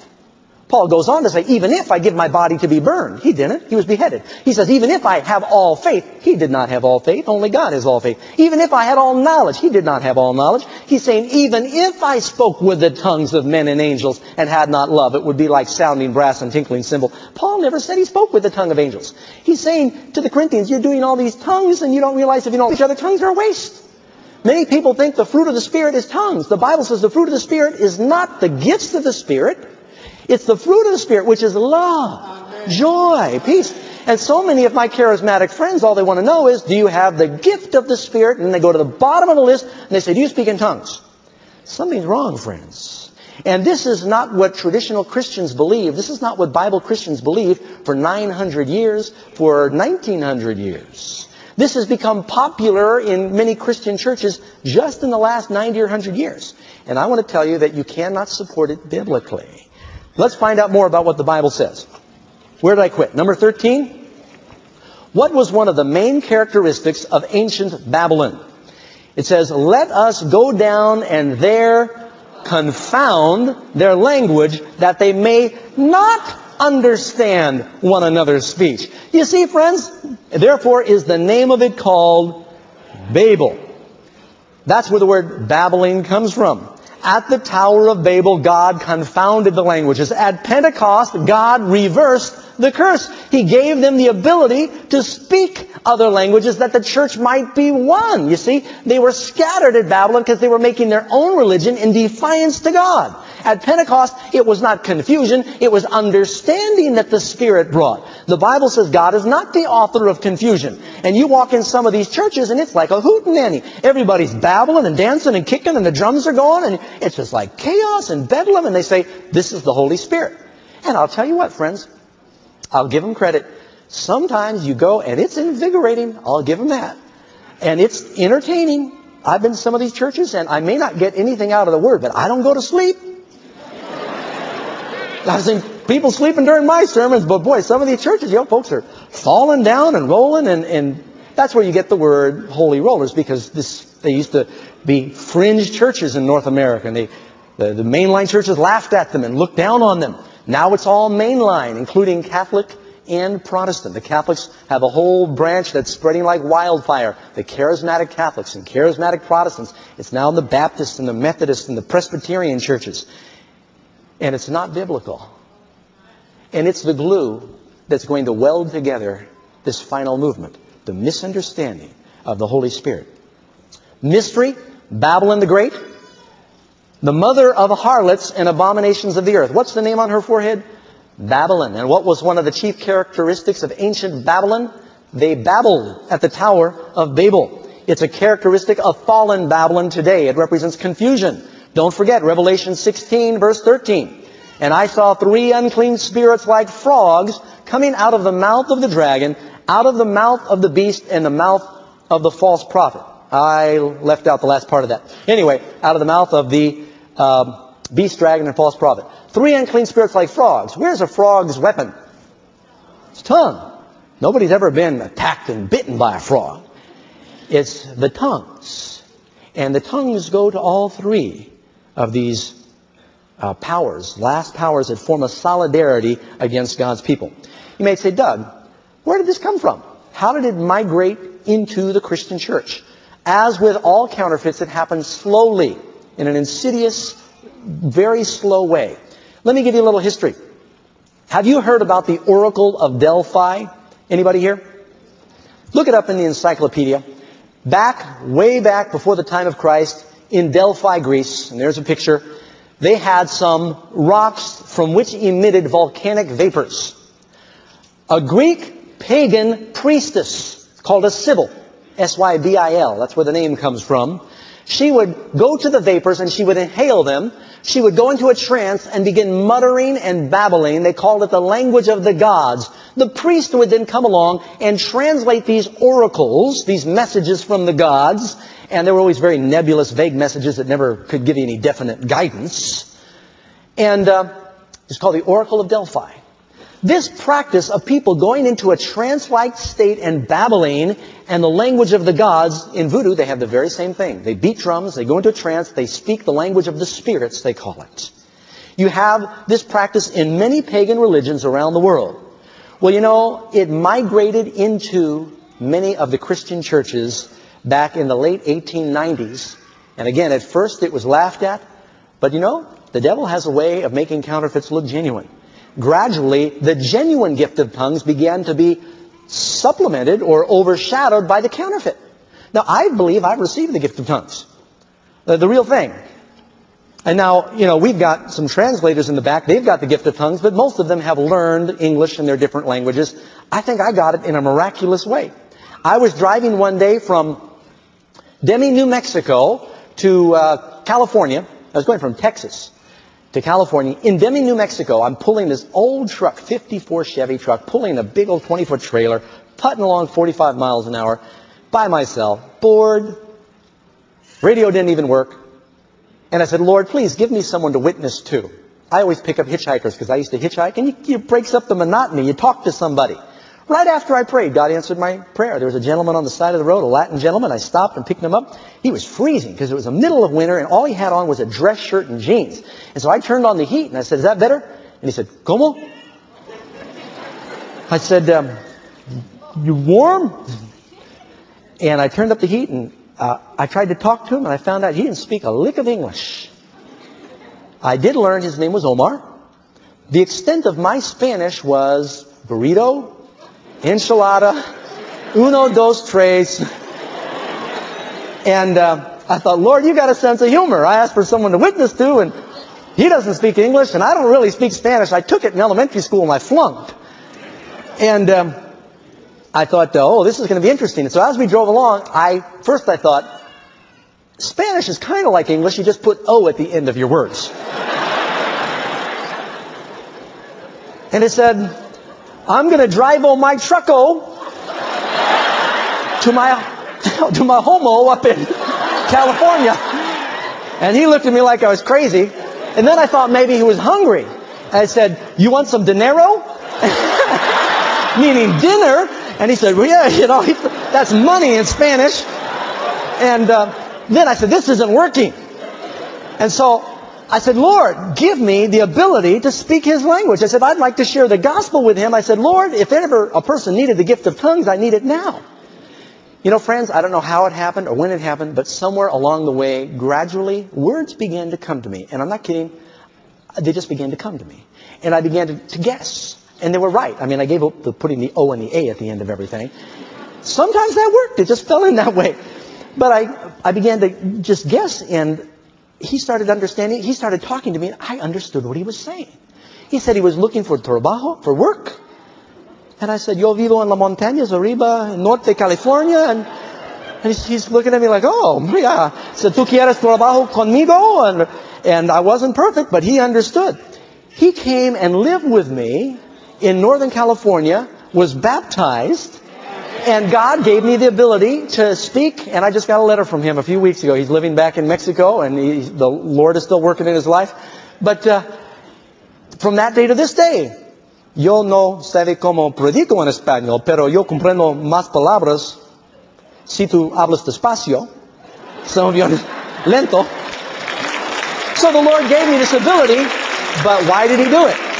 Paul goes on to say, even if I give my body to be burned. He didn't. He was beheaded. He says, even if I have all faith. He did not have all faith. Only God has all faith. Even if I had all knowledge. He did not have all knowledge. He's saying, even if I spoke with the tongues of men and angels and had not love, it would be like sounding brass and tinkling cymbal. Paul never said he spoke with the tongue of angels. He's saying to the Corinthians, you're doing all these tongues and you don't realize if you don't each other tongues are a waste. Many people think the fruit of the Spirit is tongues. The Bible says the fruit of the Spirit is not the gifts of the Spirit. It's the fruit of the Spirit, which is love, Amen. joy, peace. And so many of my charismatic friends, all they want to know is, do you have the gift of the Spirit? And they go to the bottom of the list and they say, do you speak in tongues? Something's wrong, friends. And this is not what traditional Christians believe. This is not what Bible Christians believe for 900 years, for 1900 years. This has become popular in many Christian churches just in the last 90 or 100 years. And I want to tell you that you cannot support it biblically. Let's find out more about what the Bible says. Where did I quit? Number 13. What was one of the main characteristics of ancient Babylon? It says, let us go down and there confound their language that they may not understand one another's speech. You see, friends, therefore is the name of it called Babel. That's where the word babbling comes from. At the Tower of Babel, God confounded the languages. At Pentecost, God reversed the curse. He gave them the ability to speak other languages that the church might be one. You see, they were scattered at Babylon because they were making their own religion in defiance to God. At Pentecost, it was not confusion, it was understanding that the Spirit brought. The Bible says God is not the author of confusion. And you walk in some of these churches and it's like a hootenanny. Everybody's babbling and dancing and kicking and the drums are going and it's just like chaos and bedlam and they say, this is the Holy Spirit. And I'll tell you what, friends, I'll give them credit. Sometimes you go and it's invigorating. I'll give them that. And it's entertaining. I've been to some of these churches and I may not get anything out of the word, but I don't go to sleep. I've seen people sleeping during my sermons, but boy, some of these churches, you know, folks are falling down and rolling and, and that's where you get the word holy rollers because this, they used to be fringe churches in North America and they, the, the mainline churches laughed at them and looked down on them. Now it's all mainline, including Catholic and Protestant. The Catholics have a whole branch that's spreading like wildfire. The charismatic Catholics and charismatic Protestants. It's now in the Baptist and the Methodist and the Presbyterian churches. And it's not biblical. And it's the glue that's going to weld together this final movement. The misunderstanding of the Holy Spirit. Mystery, Babylon the Great, the mother of harlots and abominations of the earth. What's the name on her forehead? Babylon. And what was one of the chief characteristics of ancient Babylon? They babbled at the Tower of Babel. It's a characteristic of fallen Babylon today. It represents confusion. Don't forget Revelation 16 verse 13. And I saw three unclean spirits like frogs coming out of the mouth of the dragon, out of the mouth of the beast, and the mouth of the false prophet. I left out the last part of that. Anyway, out of the mouth of the um, beast, dragon, and false prophet. Three unclean spirits like frogs. Where's a frog's weapon? It's tongue. Nobody's ever been attacked and bitten by a frog. It's the tongues. And the tongues go to all three of these uh, powers, last powers that form a solidarity against God's people. You may say, Doug, where did this come from? How did it migrate into the Christian church? As with all counterfeits, it happens slowly, in an insidious, very slow way. Let me give you a little history. Have you heard about the Oracle of Delphi? Anybody here? Look it up in the encyclopedia. Back, way back before the time of Christ, in Delphi, Greece, and there's a picture, they had some rocks from which emitted volcanic vapors. A Greek pagan priestess called a Sibyl, S-Y-B-I-L, that's where the name comes from. She would go to the vapors and she would inhale them. She would go into a trance and begin muttering and babbling. They called it the language of the gods. The priest would then come along and translate these oracles, these messages from the gods, and they were always very nebulous, vague messages that never could give you any definite guidance. And uh, it's called the Oracle of Delphi. This practice of people going into a trance-like state and babbling and the language of the gods, in voodoo they have the very same thing. They beat drums, they go into a trance, they speak the language of the spirits, they call it. You have this practice in many pagan religions around the world. Well, you know, it migrated into many of the Christian churches back in the late 1890s. And again, at first it was laughed at, but you know, the devil has a way of making counterfeits look genuine. Gradually, the genuine gift of tongues began to be supplemented or overshadowed by the counterfeit. Now, I believe I've received the gift of tongues. The, the real thing. And now, you know, we've got some translators in the back. They've got the gift of tongues, but most of them have learned English in their different languages. I think I got it in a miraculous way. I was driving one day from Deming, New Mexico to uh, California. I was going from Texas to California. In Deming, New Mexico, I'm pulling this old truck, 54 Chevy truck, pulling a big old 20-foot trailer, putting along 45 miles an hour by myself, bored. Radio didn't even work. And I said, Lord, please give me someone to witness to. I always pick up hitchhikers because I used to hitchhike, and it breaks up the monotony. You talk to somebody. Right after I prayed, God answered my prayer. There was a gentleman on the side of the road, a Latin gentleman. I stopped and picked him up. He was freezing because it was the middle of winter, and all he had on was a dress shirt and jeans. And so I turned on the heat, and I said, is that better? And he said, ¿Cómo? I said, um, you warm? And I turned up the heat, and uh, I tried to talk to him, and I found out he didn't speak a lick of English. I did learn his name was Omar. The extent of my Spanish was burrito, enchilada, uno, dos, tres. And uh, I thought, Lord, you got a sense of humor. I asked for someone to witness to, and he doesn't speak English, and I don't really speak Spanish. I took it in elementary school, and I flunked. And um, I thought, oh, this is going to be interesting. And so as we drove along, I first I thought, Spanish is kind of like English. You just put O at the end of your words. and it said, I'm going to drive on my trucko to my to my homo up in California. And he looked at me like I was crazy. And then I thought maybe he was hungry. I said, "You want some dinero?" Meaning dinner. And he said, "Well, yeah, you know, that's money in Spanish." And uh, then I said, "This isn't working." And so I said, Lord, give me the ability to speak his language. I said, I'd like to share the gospel with him. I said, Lord, if ever a person needed the gift of tongues, I need it now. You know, friends, I don't know how it happened or when it happened, but somewhere along the way, gradually, words began to come to me. And I'm not kidding. They just began to come to me. And I began to, to guess. And they were right. I mean, I gave up the putting the O and the A at the end of everything. Sometimes that worked. It just fell in that way. But I, I began to just guess and he started understanding, he started talking to me, and I understood what he was saying. He said he was looking for trabajo, for work. And I said, yo vivo en la montañas arriba, norte California. And, and he's, looking at me like, oh, yeah. Said, ¿tú quieres trabajo conmigo? And, and I wasn't perfect, but he understood. He came and lived with me in Northern California, was baptized, and God gave me the ability to speak, and I just got a letter from him a few weeks ago. He's living back in Mexico, and he, the Lord is still working in his life. But uh, from that day to this day, yo no sabe cómo predico en español, pero yo comprendo más palabras si tú hablas despacio. Some of you. Lento. So the Lord gave me this ability, but why did He do it?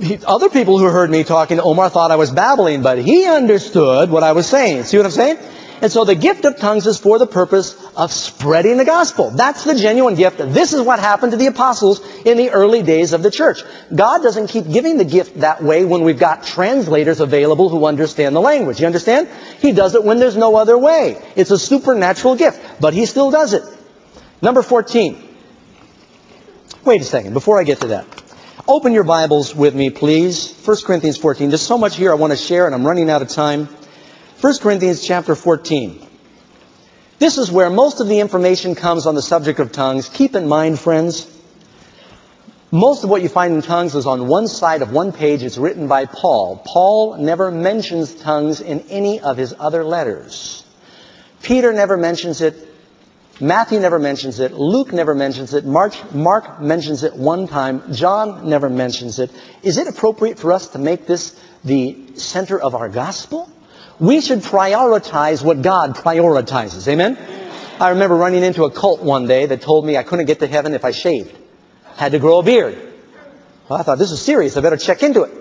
He, other people who heard me talking to Omar thought I was babbling, but he understood what I was saying. See what I'm saying? And so the gift of tongues is for the purpose of spreading the gospel. That's the genuine gift. This is what happened to the apostles in the early days of the church. God doesn't keep giving the gift that way when we've got translators available who understand the language. You understand? He does it when there's no other way. It's a supernatural gift, but He still does it. Number 14. Wait a second, before I get to that. Open your Bibles with me, please. 1 Corinthians 14. There's so much here I want to share, and I'm running out of time. 1 Corinthians chapter 14. This is where most of the information comes on the subject of tongues. Keep in mind, friends, most of what you find in tongues is on one side of one page. It's written by Paul. Paul never mentions tongues in any of his other letters. Peter never mentions it. Matthew never mentions it. Luke never mentions it. Mark, Mark mentions it one time. John never mentions it. Is it appropriate for us to make this the center of our gospel? We should prioritize what God prioritizes. Amen? I remember running into a cult one day that told me I couldn't get to heaven if I shaved. Had to grow a beard. Well, I thought, this is serious. I better check into it.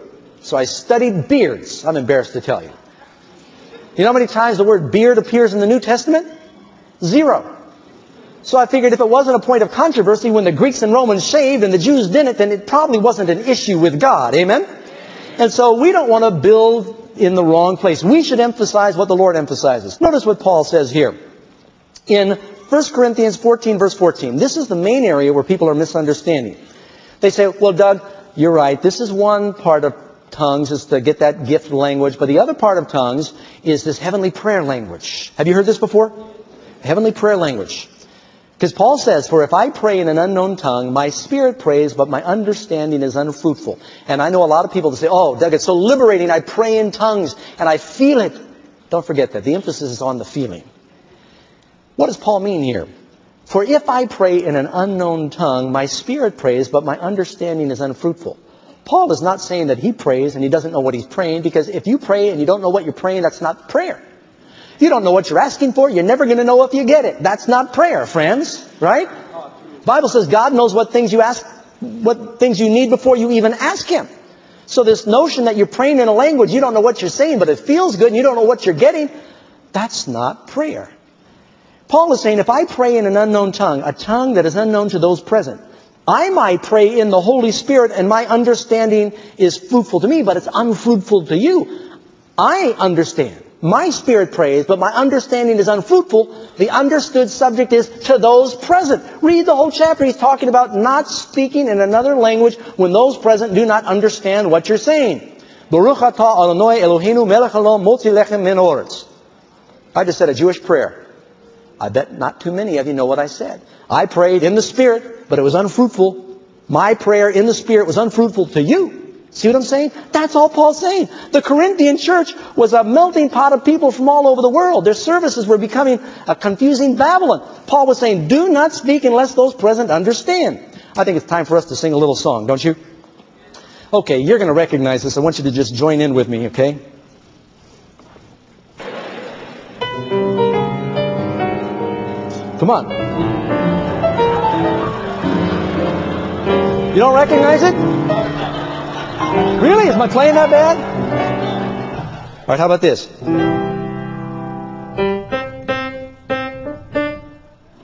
So I studied beards. I'm embarrassed to tell you. You know how many times the word beard appears in the New Testament? Zero. So I figured if it wasn't a point of controversy when the Greeks and Romans shaved and the Jews didn't, then it probably wasn't an issue with God. Amen? And so we don't want to build in the wrong place. We should emphasize what the Lord emphasizes. Notice what Paul says here. In 1 Corinthians 14 verse 14, this is the main area where people are misunderstanding. They say, well, Doug, you're right. This is one part of tongues is to get that gift language, but the other part of tongues is this heavenly prayer language. Have you heard this before? Heavenly prayer language. Because Paul says, For if I pray in an unknown tongue, my spirit prays, but my understanding is unfruitful. And I know a lot of people that say, Oh, Doug, it's so liberating. I pray in tongues and I feel it. Don't forget that. The emphasis is on the feeling. What does Paul mean here? For if I pray in an unknown tongue, my spirit prays, but my understanding is unfruitful. Paul is not saying that he prays and he doesn't know what he's praying, because if you pray and you don't know what you're praying, that's not prayer. You don't know what you're asking for. You're never going to know if you get it. That's not prayer, friends. Right? Bible says God knows what things you ask, what things you need before you even ask Him. So this notion that you're praying in a language, you don't know what you're saying, but it feels good and you don't know what you're getting, that's not prayer. Paul is saying, if I pray in an unknown tongue, a tongue that is unknown to those present, I might pray in the Holy Spirit and my understanding is fruitful to me, but it's unfruitful to you. I understand. My spirit prays, but my understanding is unfruitful. The understood subject is to those present. Read the whole chapter. He's talking about not speaking in another language when those present do not understand what you're saying. Baruch atah Adonai Eloheinu melech motzi lechem min I just said a Jewish prayer. I bet not too many of you know what I said. I prayed in the Spirit, but it was unfruitful. My prayer in the Spirit was unfruitful to you. See what I'm saying? That's all Paul's saying. The Corinthian church was a melting pot of people from all over the world. Their services were becoming a confusing Babylon. Paul was saying, do not speak unless those present understand. I think it's time for us to sing a little song, don't you? Okay, you're going to recognize this. I want you to just join in with me, okay? Come on. You don't recognize it? Really? Is my playing that bad? All right, how about this?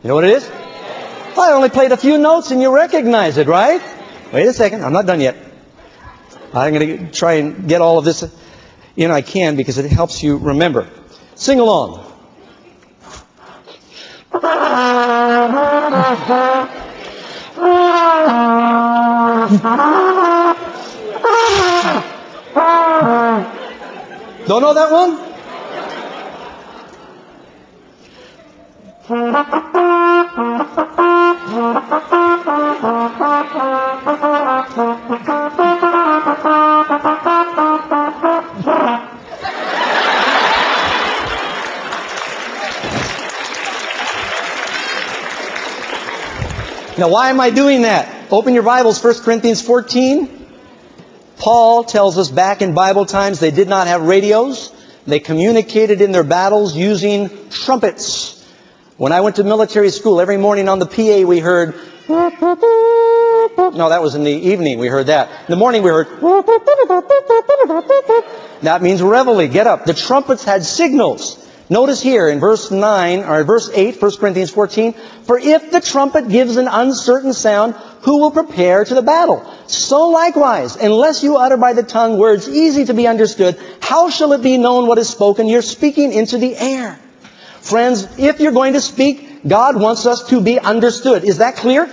You know what it is? I only played a few notes and you recognize it, right? Wait a second, I'm not done yet. I'm going to try and get all of this in I can because it helps you remember. Sing along. Don't know that one? Now, why am I doing that? Open your Bibles, 1 Corinthians 14. Paul tells us back in Bible times they did not have radios. They communicated in their battles using trumpets. When I went to military school, every morning on the PA we heard, no, that was in the evening we heard that. In the morning we heard, that means reveille, get up. The trumpets had signals. Notice here in verse 9, or verse 8, 1 Corinthians 14, For if the trumpet gives an uncertain sound, who will prepare to the battle? So likewise, unless you utter by the tongue words easy to be understood, how shall it be known what is spoken? You're speaking into the air. Friends, if you're going to speak, God wants us to be understood. Is that clear?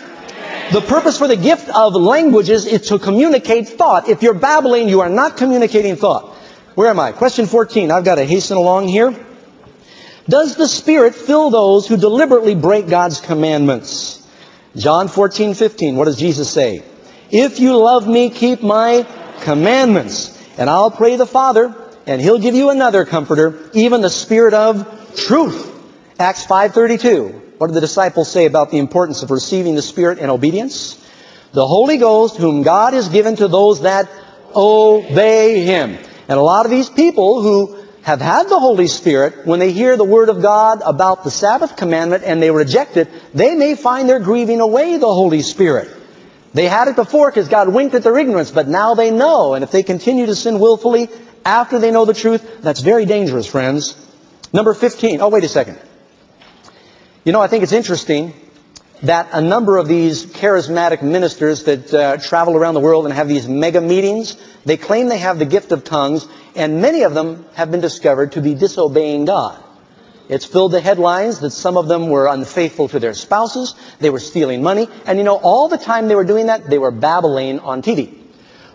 The purpose for the gift of languages is to communicate thought. If you're babbling, you are not communicating thought. Where am I? Question 14. I've got to hasten along here. Does the Spirit fill those who deliberately break God's commandments? John 14, 15. What does Jesus say? If you love me, keep my commandments. And I'll pray the Father, and He'll give you another comforter, even the Spirit of truth. Acts 5.32. What do the disciples say about the importance of receiving the Spirit and obedience? The Holy Ghost, whom God has given to those that obey Him. And a lot of these people who have had the Holy Spirit, when they hear the Word of God about the Sabbath commandment and they reject it, they may find they're grieving away the Holy Spirit. They had it before because God winked at their ignorance, but now they know. And if they continue to sin willfully after they know the truth, that's very dangerous, friends. Number 15. Oh, wait a second. You know, I think it's interesting that a number of these charismatic ministers that uh, travel around the world and have these mega meetings, they claim they have the gift of tongues, and many of them have been discovered to be disobeying God. It's filled the headlines that some of them were unfaithful to their spouses, they were stealing money, and you know, all the time they were doing that, they were babbling on TV.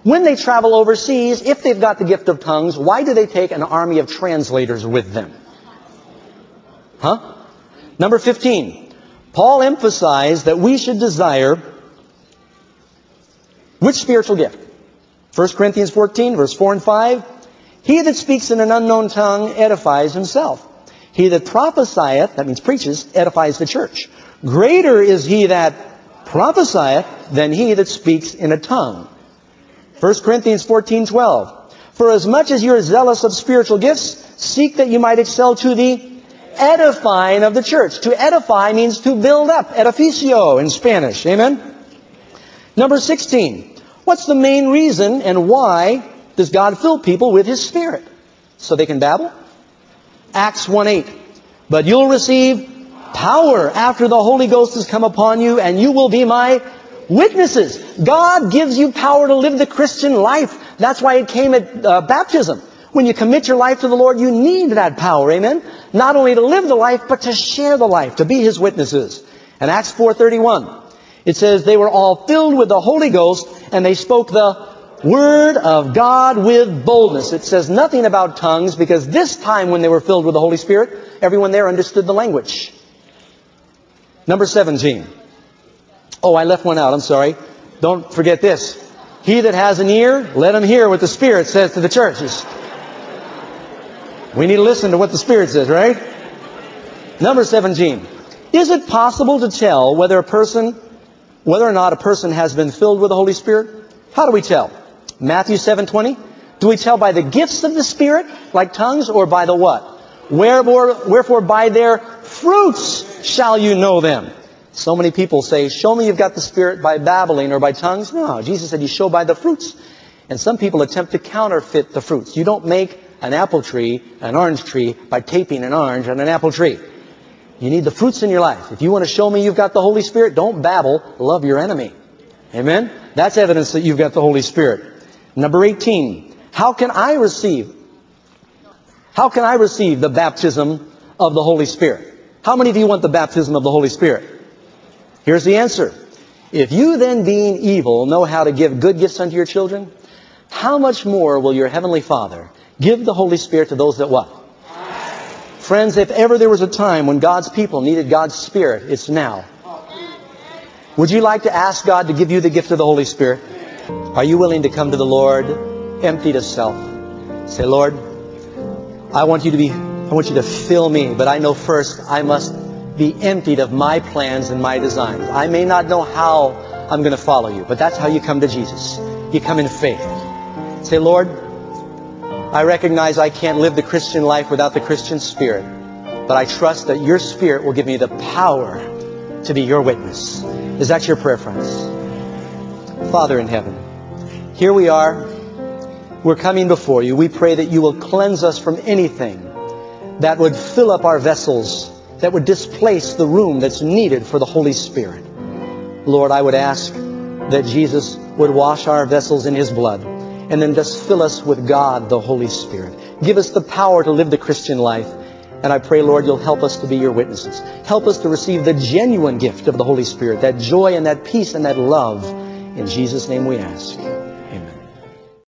When they travel overseas, if they've got the gift of tongues, why do they take an army of translators with them? Huh? Number 15. Paul emphasized that we should desire which spiritual gift? 1 Corinthians 14, verse 4 and 5. He that speaks in an unknown tongue edifies himself. He that prophesieth, that means preaches, edifies the church. Greater is he that prophesieth than he that speaks in a tongue. 1 Corinthians 14, 12. For as much as you are zealous of spiritual gifts, seek that you might excel to the edifying of the church. To edify means to build up. Edificio in Spanish. Amen? Number 16. What's the main reason and why does God fill people with His Spirit? So they can babble? Acts 1.8. But you'll receive power after the Holy Ghost has come upon you and you will be my witnesses. God gives you power to live the Christian life. That's why it came at uh, baptism. When you commit your life to the Lord, you need that power. Amen? Not only to live the life, but to share the life, to be His witnesses. And Acts 4.31, it says, They were all filled with the Holy Ghost, and they spoke the Word of God with boldness. It says nothing about tongues, because this time when they were filled with the Holy Spirit, everyone there understood the language. Number 17. Oh, I left one out. I'm sorry. Don't forget this. He that has an ear, let him hear what the Spirit says to the churches. We need to listen to what the Spirit says, right? Number 17. Is it possible to tell whether a person, whether or not a person has been filled with the Holy Spirit? How do we tell? Matthew 7:20. Do we tell by the gifts of the Spirit, like tongues, or by the what? Wherefore, wherefore by their fruits shall you know them. So many people say, show me you've got the Spirit by babbling or by tongues. No, Jesus said you show by the fruits. And some people attempt to counterfeit the fruits. You don't make an apple tree, an orange tree, by taping an orange on an apple tree. You need the fruits in your life. If you want to show me you've got the Holy Spirit, don't babble. Love your enemy. Amen? That's evidence that you've got the Holy Spirit. Number 18. How can I receive? How can I receive the baptism of the Holy Spirit? How many of you want the baptism of the Holy Spirit? Here's the answer. If you then being evil know how to give good gifts unto your children, how much more will your heavenly Father Give the Holy Spirit to those that what? Friends, if ever there was a time when God's people needed God's Spirit, it's now. Would you like to ask God to give you the gift of the Holy Spirit? Are you willing to come to the Lord emptied of self? Say, Lord, I want you to be, I want you to fill me, but I know first I must be emptied of my plans and my designs. I may not know how I'm going to follow you, but that's how you come to Jesus. You come in faith. Say, Lord, I recognize I can't live the Christian life without the Christian Spirit, but I trust that your Spirit will give me the power to be your witness. Is that your prayer, friends? Father in heaven, here we are. We're coming before you. We pray that you will cleanse us from anything that would fill up our vessels, that would displace the room that's needed for the Holy Spirit. Lord, I would ask that Jesus would wash our vessels in His blood and then just fill us with God, the Holy Spirit. Give us the power to live the Christian life. And I pray, Lord, you'll help us to be your witnesses. Help us to receive the genuine gift of the Holy Spirit, that joy and that peace and that love. In Jesus' name we ask.